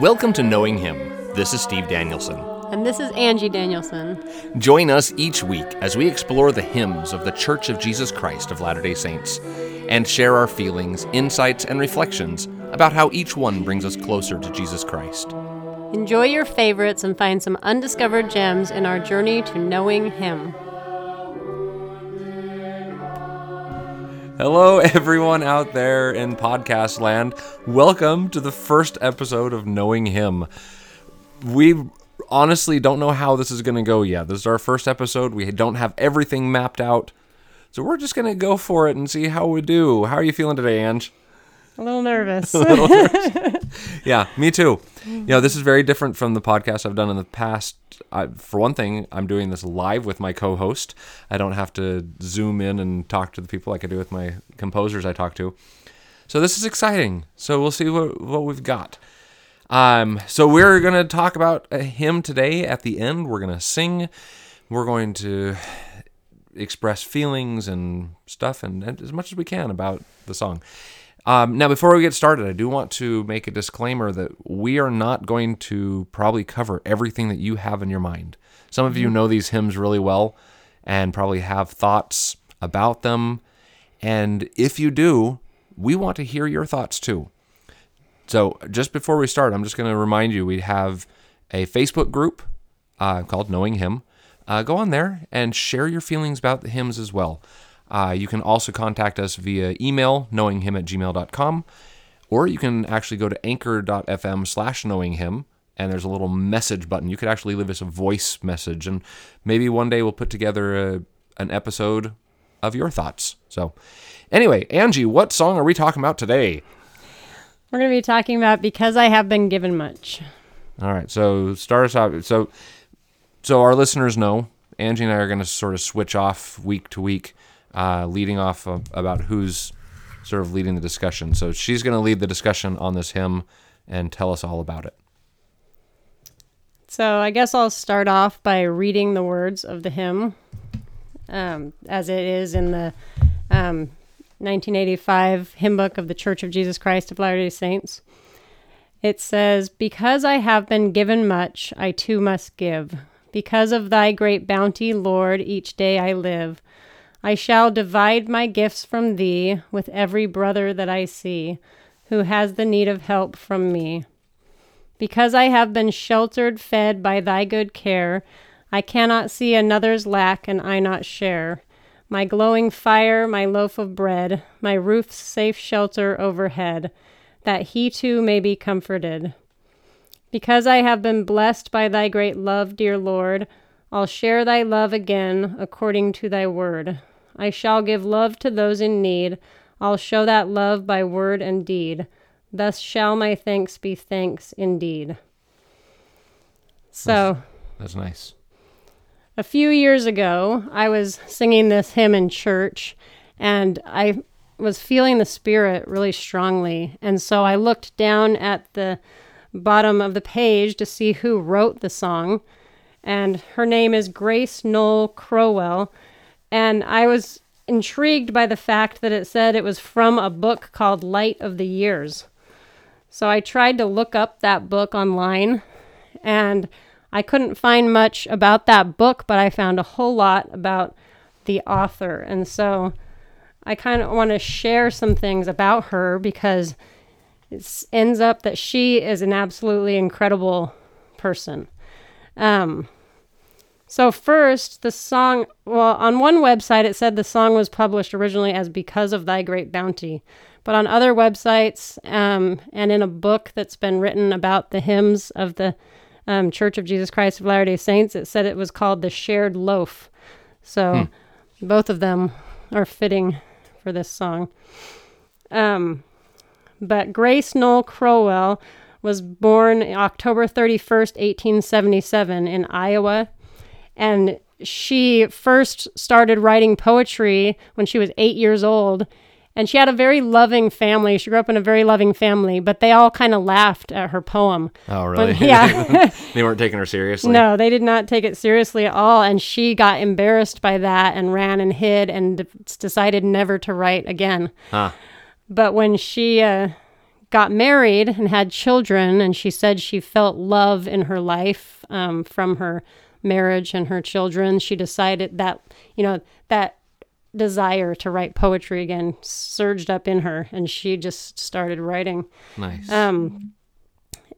Welcome to Knowing Hymn. This is Steve Danielson. And this is Angi Danielson. Join us each week as we explore the hymns of the Church of Jesus Christ of Latter day Saints and share our feelings, insights, and reflections about how each one brings us closer to Jesus Christ. Enjoy your favorites and find some undiscovered gems in our journey to knowing Him. Hello, everyone out there in podcast land. Welcome to the first episode of Knowing Hymn. We honestly don't know how this is going to go yet. This is our first episode. We don't have everything mapped out. So we're just going to go for it and see how we do. How are you feeling today, Ange? A little nervous. yeah, me too. You know, this is very different from the podcast I've done in the past. I, for one thing, I'm doing this live with my co-host. I don't have to zoom in and talk to the people like I do with my composers I talk to. So this is exciting. So we'll see what what we've got. Um, so we're gonna talk about a hymn today. At the end, we're gonna sing. We're going to express feelings and stuff, and, and as much as we can about the song. Um, now, before we get started, I do want to make a disclaimer that we are not going to probably cover everything that you have in your mind. Some of you know these hymns really well and probably have thoughts about them. And if you do, we want to hear your thoughts too. So, just before we start, I'm just going to remind you we have a Facebook group uh, called Knowing Hymn. Uh, go on there and share your feelings about the hymns as well. Uh, you can also contact us via email, knowinghymn at gmail.com, or you can actually go to anchor.fm slash knowinghymn, and there's a little message button. You could actually leave us a voice message, and maybe one day we'll put together a, an episode of your thoughts. So, anyway, Angi, what song are we talking about today? We're going to be talking about Because I Have Been Given Much. All right, so start us out. So, so our listeners know Angi and I are going to sort of switch off week to week uh, leading off of, about who's sort of leading the discussion. So she's going to lead the discussion on this hymn and tell us all about it. So I guess I'll start off by reading the words of the hymn um, as it is in the um, 1985 hymn book of the Church of Jesus Christ of Latter day Saints. It says, Because I have been given much, I too must give. Because of thy great bounty, Lord, each day I live. I shall divide my gifts from thee with every brother that I see, who has the need of help from me. Because I have been sheltered, fed by thy good care, I cannot see another's lack and I not share. My glowing fire, my loaf of bread, my roof's safe shelter overhead, that he too may be comforted. Because I have been blessed by thy great love, dear Lord, I'll share thy love again according to thy word. I shall give love to those in need. I'll show that love by word and deed. Thus shall my thanks be thanks indeed. So, that's, that's nice. A few years ago, I was singing this hymn in church, and I was feeling the spirit really strongly. And so I looked down at the bottom of the page to see who wrote the song. And her name is Grace Noll Crowell. And I was intrigued by the fact that it said it was from a book called Light of the Years. So I tried to look up that book online and I couldn't find much about that book, but I found a whole lot about the author. And so I kind of want to share some things about her because it ends up that she is an absolutely incredible person. Um, so, first, the song, well, on one website it said the song was published originally as Because of Thy Great Bounty. But on other websites um, and in a book that's been written about the hymns of the um, Church of Jesus Christ of Latter day Saints, it said it was called The Shared Loaf. So, hmm. both of them are fitting for this song. Um, but Grace Noll Crowell was born October 31st, 1877, in Iowa and she first started writing poetry when she was eight years old. And she had a very loving family. She grew up in a very loving family, but they all kind of laughed at her poem. Oh, really? But, yeah. they weren't taking her seriously? No, they did not take it seriously at all. And she got embarrassed by that and ran and hid and decided never to write again. Huh. But when she uh, got married and had children, and she said she felt love in her life um, from her marriage and her children. She decided that, you know, that desire to write poetry again surged up in her, and she just started writing. Nice. Um,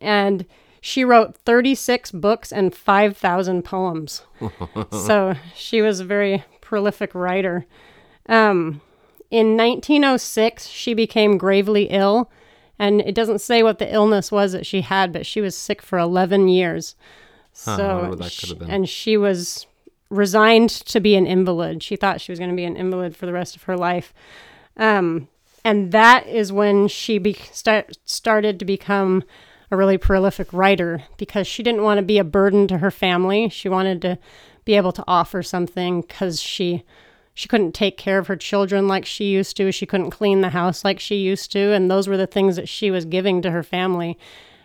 and she wrote 36 books and 5,000 poems. so she was a very prolific writer. Um, in 1906, she became gravely ill, and it doesn't say what the illness was that she had, but she was sick for 11 years. So, wonder what that could she- have been. and she was resigned to be an invalid. She thought she was going to be an invalid for the rest of her life. Um, and that is when she be- start, started to become a really prolific writer because she didn't want to be a burden to her family. She wanted to be able to offer something because she she couldn't take care of her children like she used to. She couldn't clean the house like she used to, and those were the things that she was giving to her family.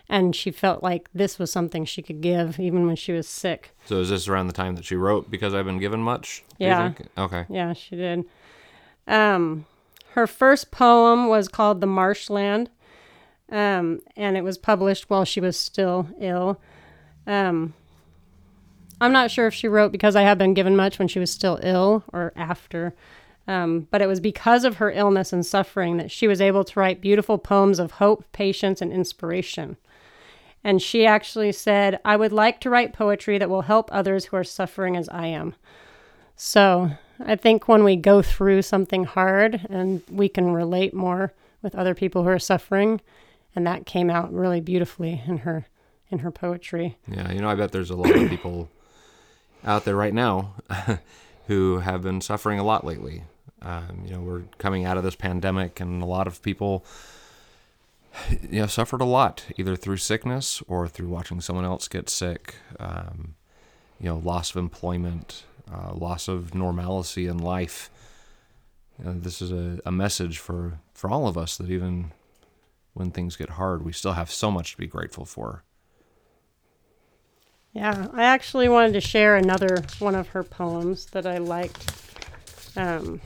And she felt like this was something she could give even when she was sick. so is this around the time that she wrote because I've been given much? Yeah. Okay. Yeah, she did. Um, her first poem was called The Marshland, um, and it was published while she was still ill. Um, I'm not sure if she wrote because I have been given much when she was still ill or after, um, but it was because of her illness and suffering that she was able to write beautiful poems of hope, patience, and inspiration. And she actually said, I would like to write poetry that will help others who are suffering as I am. So I think when we go through something hard and we can relate more with other people who are suffering, and that came out really beautifully in her in her poetry. Yeah, you know, I bet there's a lot of people out there right now who have been suffering a lot lately. Um, you know, we're coming out of this pandemic, and a lot of people, you know, suffered a lot either through sickness or through watching someone else get sick. Um, you know, loss of employment, uh, loss of normalcy in life. You know, this is a, a message for, for all of us that even when things get hard, we still have so much to be grateful for. Yeah, I actually wanted to share another one of her poems that I liked. Um,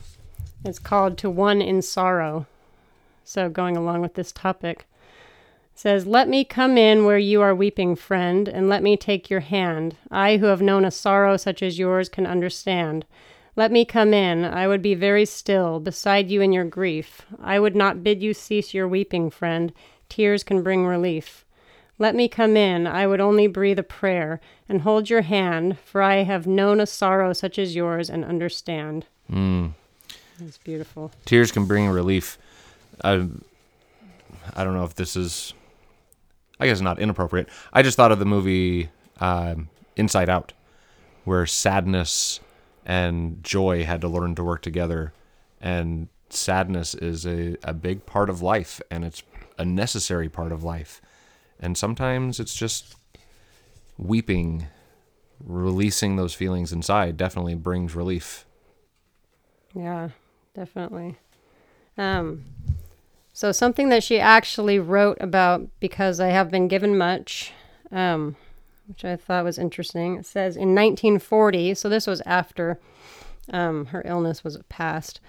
it's called To One in Sorrow. So, going along with this topic, says, Let me come in where you are weeping, friend, and let me take your hand. I, who have known a sorrow such as yours, can understand. Let me come in. I would be very still beside you in your grief. I would not bid you cease your weeping, friend. Tears can bring relief. Let me come in. I would only breathe a prayer and hold your hand, for I have known a sorrow such as yours and understand. Mm. It's beautiful. tears can bring relief. I, I don't know if this is, I guess not inappropriate. I just thought of the movie um, Inside Out, where sadness and joy had to learn to work together, and sadness is a, a big part of life, and it's a necessary part of life, and sometimes it's just weeping, releasing those feelings inside definitely brings relief. Yeah, definitely. Um, so something that she actually wrote about because I have been given much, um, which I thought was interesting. It says in 1940, so this was after um, her illness was past.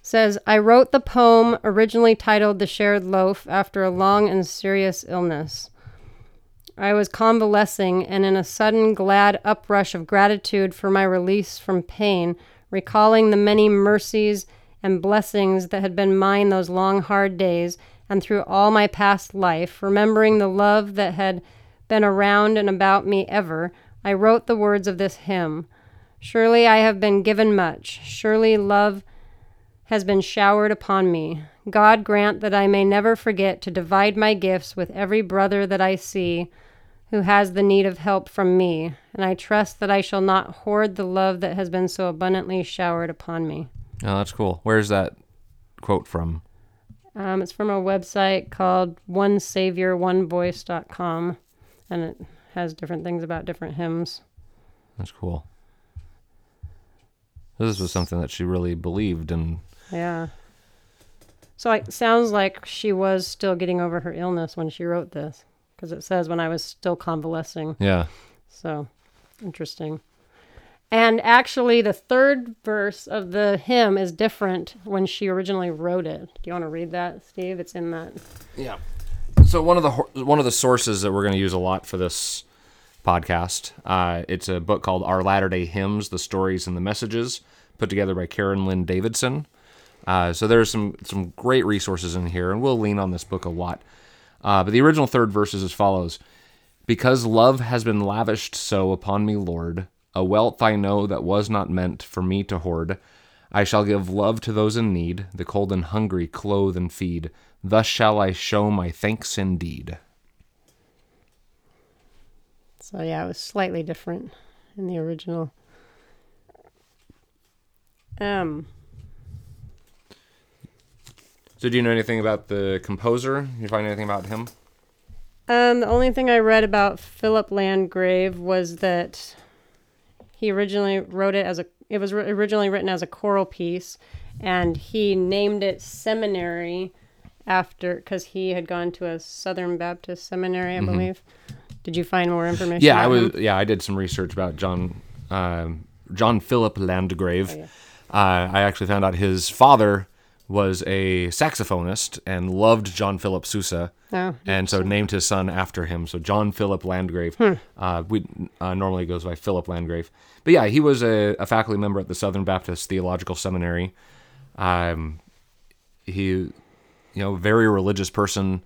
Says I wrote the poem originally titled "The Shared Loaf" after a long and serious illness. I was convalescing, and in a sudden glad uprush of gratitude for my release from pain, recalling the many mercies and blessings that had been mine those long, hard days, and through all my past life, remembering the love that had been around and about me ever, I wrote the words of this hymn Surely I have been given much, surely love has been showered upon me. God grant that I may never forget to divide my gifts with every brother that I see who has the need of help from me, and I trust that I shall not hoard the love that has been so abundantly showered upon me. Oh, that's cool. Where's that quote from? Um, it's from a website called onesaviourOneVoice.com, and it has different things about different hymns. That's cool. This was something that she really believed and Yeah. So it sounds like she was still getting over her illness when she wrote this, because it says when I was still convalescing. yeah. So interesting. And actually, the third verse of the hymn is different when she originally wrote it. Do you want to read that, Steve? It's in that. Yeah. So one of the one of the sources that we're going to use a lot for this podcast, uh, it's a book called Our Latter Day Hymns: The Stories and the Messages, put together by Karen Lynn Davidson. Uh, so there's some some great resources in here, and we'll lean on this book a lot. Uh, but the original third verse is as follows: Because love has been lavished so upon me, Lord, a wealth I know that was not meant for me to hoard. I shall give love to those in need, the cold and hungry clothe and feed. Thus shall I show my thanks indeed. So yeah, it was slightly different in the original. Um, So, do you know anything about the composer? You find anything about him? um, the only thing I read about Phillip Landgrave was that he originally wrote it as a. It was ri- originally written as a choral piece, and he named it Seminary after because he had gone to a Southern Baptist seminary, I believe. Did you find more information? Mm-hmm. Yeah, I was. him? Yeah, I did some research about John um, John Phillip Landgrave. Oh, yeah. uh, I actually found out his father was a saxophonist and loved John Philip Sousa, Oh, and so named his son after him. So John Phillip Landgrave. Hmm. Uh, we uh, normally goes by Phillip Landgrave, but yeah, he was a, a faculty member at the Southern Baptist Theological Seminary. Um, he, you know, very religious person.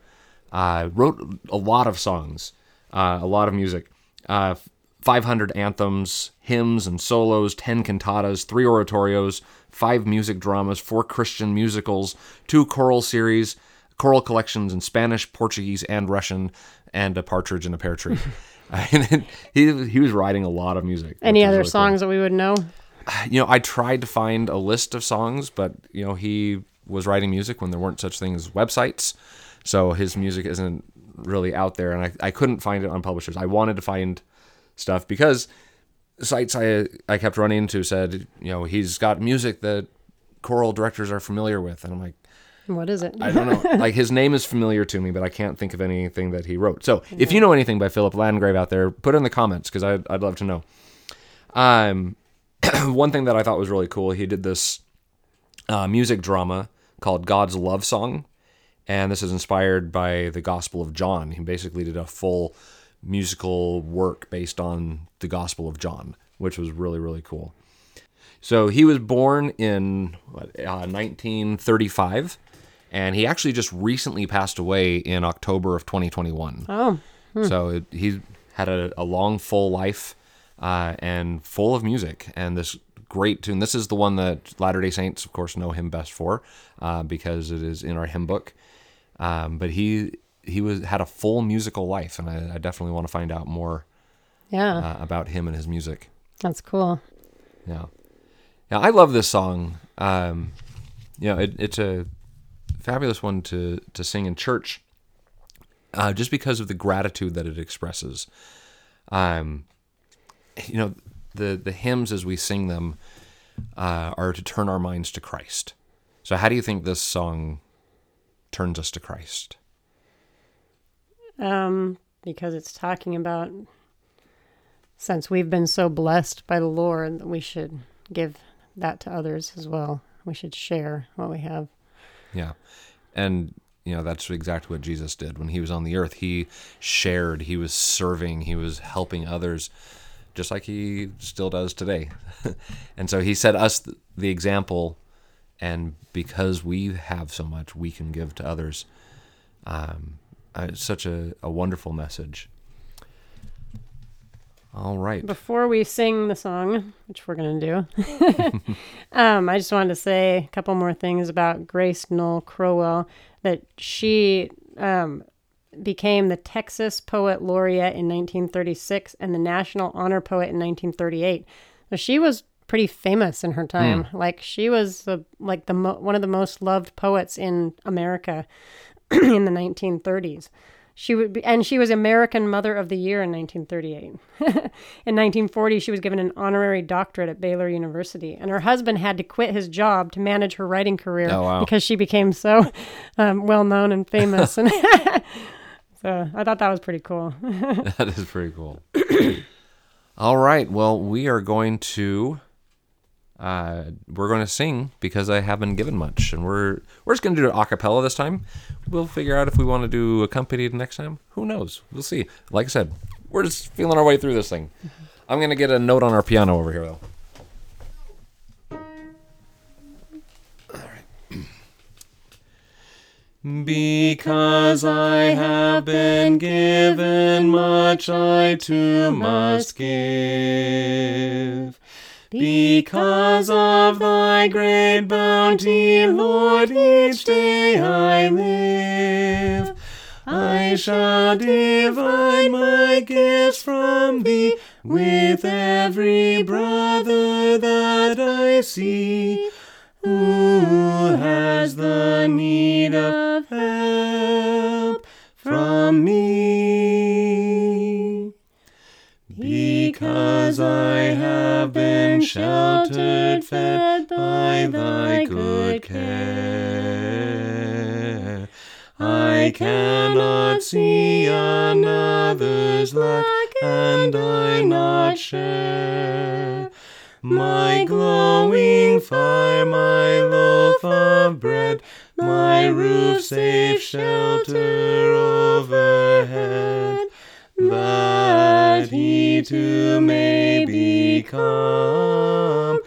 Uh, wrote a lot of songs, uh, a lot of music. Uh, 500 anthems, hymns and solos, 10 cantatas, 3 oratorios, 5 music dramas, 4 Christian musicals, 2 choral series, choral collections in Spanish, Portuguese, and Russian, and a partridge in a pear tree. and then he, he was writing a lot of music. Any other really cool songs that we would know? you know, I tried to find a list of songs, but you know, he was writing music when there weren't such things as websites, so his music isn't really out there, and I, I couldn't find it on publishers. I wanted to find stuff because sites I I kept running into said, you know, he's got music that choral directors are familiar with, and I'm like, What is it? I don't know. like his name is familiar to me, but I can't think of anything that he wrote. So if you know anything by Phillip Landgrave out there, put it in the comments because I'd, I'd love to know. Um, one thing that I thought was really cool, he did this uh, music drama called God's Love Song, and this is inspired by the Gospel of John. He basically did a full musical work based on the Gospel of John, which was really really cool. So he was born in what, uh, 1935, and he actually just recently passed away in October of 2021. oh, So it, he had a, a long, full life uh, and full of music and this great tune. This is the one that Latter day Saints, of course, know him best for uh, because it is in our hymn book. Um, but he he was had a full musical life, and I, I definitely want to find out more yeah, uh, about him and his music. that's cool. Yeah. Yeah, I love this song. Um, you know, it, it's a fabulous one to, to sing in church uh, just because of the gratitude that it expresses. Um, you know, the, the hymns as we sing them uh, are to turn our minds to Christ. So, how do you think this song turns us to Christ? Um, because it's talking about since we've been so blessed by the Lord that we should give that to others as well. We should share what we have. Yeah. And, you know, that's exactly what Jesus did. When he was on the earth, he shared, he was serving, he was helping others, just like he still does today. and so he set us the example, and because we have so much, we can give to others. Um, uh, it's such a, a wonderful message. All right. Before we sing the song, which we're going to do, um, I just wanted to say a couple more things about Grace Noll Crowell that she um, became the Texas Poet Laureate in 1936 and the National Honor Poet in 1938. So she was pretty famous in her time. Like she was the like the mo- one of the most loved poets in America in the 1930s. She would be, and she was American Mother of the Year in 1938. in 1940, she was given an honorary doctorate at Baylor University, and her husband had to quit his job to manage her writing career Oh, wow. because she became so um, well known and famous. And so I thought that was pretty cool. that is pretty cool. All right. Well, we are going to uh, we're going to sing because I haven't given much, and we're we're just going to do it a cappella this time. We'll figure out if we want to do accompanied next time. Who knows? We'll see. Like I said, we're just feeling our way through this thing. I'm going to get a note on our piano over here, though. Because I have been given much, I too must give. Because of thy great bounty, Lord, each day I live. I shall divide my gifts from thee with every brother that I see who has the need of help from me. Because I been sheltered, fed by thy good care. I cannot see another's lack, and I not share. My glowing fire, my loaf of bread, my roof safe shelter overhead, that he too may comforted.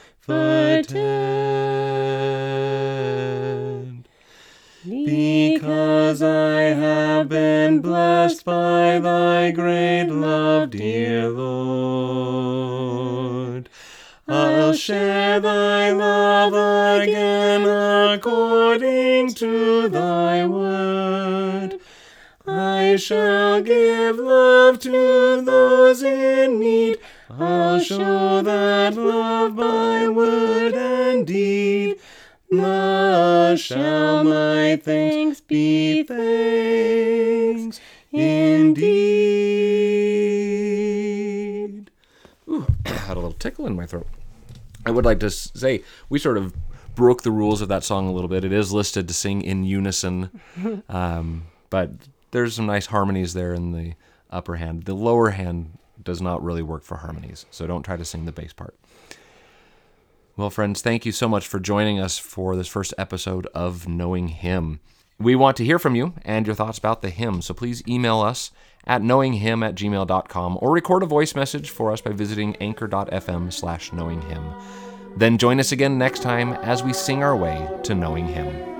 Because I have been blessed by thy great love, dear Lord. I'll share thy love again according to thy word. I shall show that love by word and deed. Thus shall my thanks be thanks indeed. Ooh, I had a little tickle in my throat. I would like to say we sort of broke the rules of that song a little bit. It is listed to sing in unison, um, but there's some nice harmonies there in the upper hand. The lower hand does not really work for harmonies, so don't try to sing the bass part. Well, friends, thank you so much for joining us for this first episode of Knowing Hymn. We want to hear from you and your thoughts about the hymn, so please email us at knowinghymn at gmail.com or record a voice message for us by visiting anchor.fm slash knowinghymn. Then join us again next time as we sing our way to knowing Him.